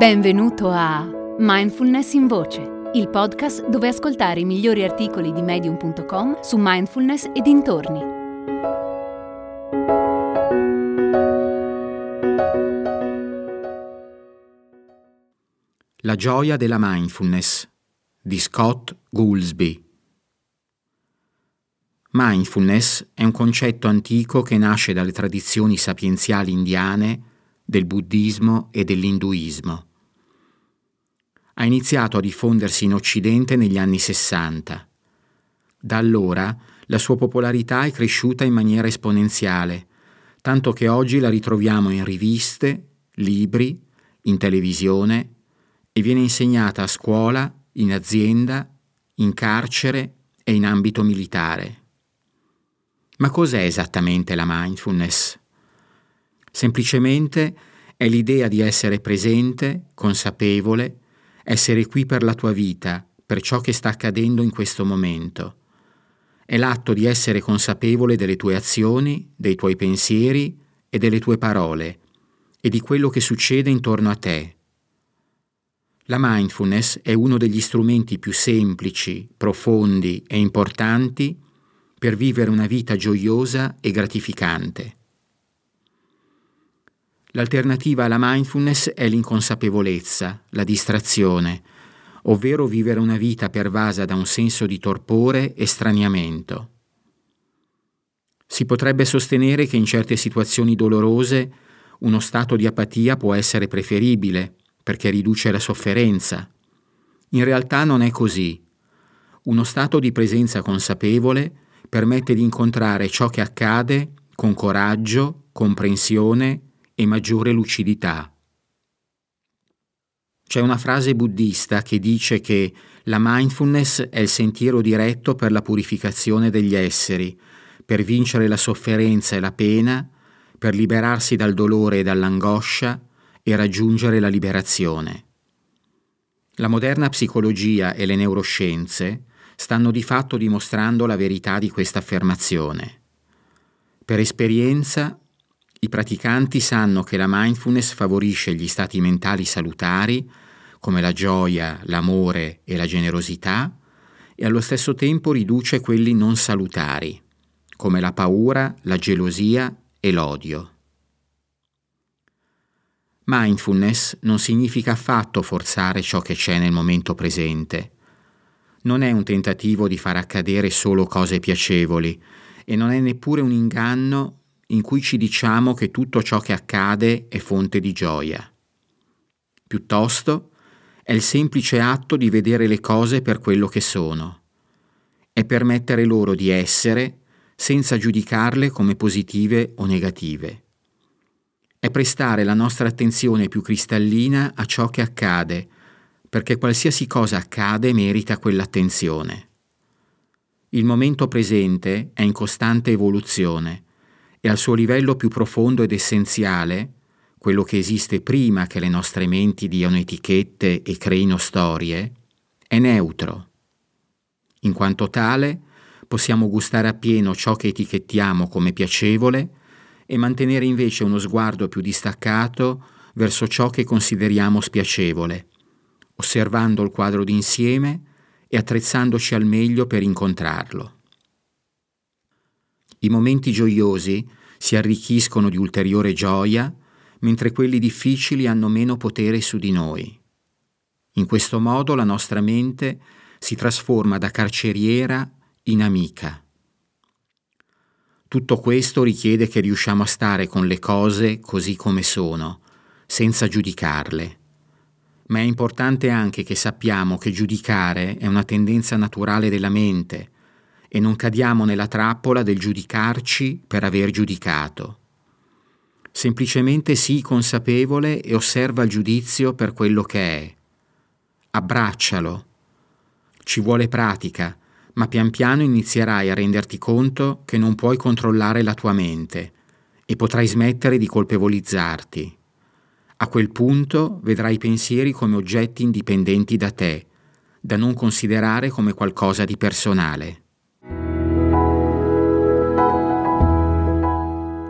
Benvenuto a Mindfulness in Voce, il podcast dove ascoltare i migliori articoli di medium.com su mindfulness e dintorni. La gioia della mindfulness di Scott Goulsby. Mindfulness è un concetto antico che nasce dalle tradizioni sapienziali indiane, del buddismo e dell'induismo ha iniziato a diffondersi in Occidente negli anni Sessanta. Da allora la sua popolarità è cresciuta in maniera esponenziale, tanto che oggi la ritroviamo in riviste, libri, in televisione e viene insegnata a scuola, in azienda, in carcere e in ambito militare. Ma cos'è esattamente la mindfulness? Semplicemente è l'idea di essere presente, consapevole, essere qui per la tua vita, per ciò che sta accadendo in questo momento. È l'atto di essere consapevole delle tue azioni, dei tuoi pensieri e delle tue parole e di quello che succede intorno a te. La mindfulness è uno degli strumenti più semplici, profondi e importanti per vivere una vita gioiosa e gratificante. L'alternativa alla mindfulness è l'inconsapevolezza, la distrazione, ovvero vivere una vita pervasa da un senso di torpore e straniamento. Si potrebbe sostenere che in certe situazioni dolorose uno stato di apatia può essere preferibile perché riduce la sofferenza. In realtà non è così. Uno stato di presenza consapevole permette di incontrare ciò che accade con coraggio, comprensione e maggiore lucidità. C'è una frase buddista che dice che la mindfulness è il sentiero diretto per la purificazione degli esseri, per vincere la sofferenza e la pena, per liberarsi dal dolore e dall'angoscia e raggiungere la liberazione. La moderna psicologia e le neuroscienze stanno di fatto dimostrando la verità di questa affermazione. Per esperienza i praticanti sanno che la mindfulness favorisce gli stati mentali salutari, come la gioia, l'amore e la generosità, e allo stesso tempo riduce quelli non salutari, come la paura, la gelosia e l'odio. Mindfulness non significa affatto forzare ciò che c'è nel momento presente. Non è un tentativo di far accadere solo cose piacevoli e non è neppure un inganno in cui ci diciamo che tutto ciò che accade è fonte di gioia. Piuttosto è il semplice atto di vedere le cose per quello che sono. È permettere loro di essere senza giudicarle come positive o negative. È prestare la nostra attenzione più cristallina a ciò che accade, perché qualsiasi cosa accade merita quell'attenzione. Il momento presente è in costante evoluzione e al suo livello più profondo ed essenziale, quello che esiste prima che le nostre menti diano etichette e creino storie, è neutro. In quanto tale, possiamo gustare appieno ciò che etichettiamo come piacevole e mantenere invece uno sguardo più distaccato verso ciò che consideriamo spiacevole, osservando il quadro d'insieme e attrezzandoci al meglio per incontrarlo. I momenti gioiosi si arricchiscono di ulteriore gioia, mentre quelli difficili hanno meno potere su di noi. In questo modo la nostra mente si trasforma da carceriera in amica. Tutto questo richiede che riusciamo a stare con le cose così come sono, senza giudicarle. Ma è importante anche che sappiamo che giudicare è una tendenza naturale della mente, e non cadiamo nella trappola del giudicarci per aver giudicato. Semplicemente sii consapevole e osserva il giudizio per quello che è. Abbraccialo. Ci vuole pratica, ma pian piano inizierai a renderti conto che non puoi controllare la tua mente e potrai smettere di colpevolizzarti. A quel punto vedrai i pensieri come oggetti indipendenti da te, da non considerare come qualcosa di personale.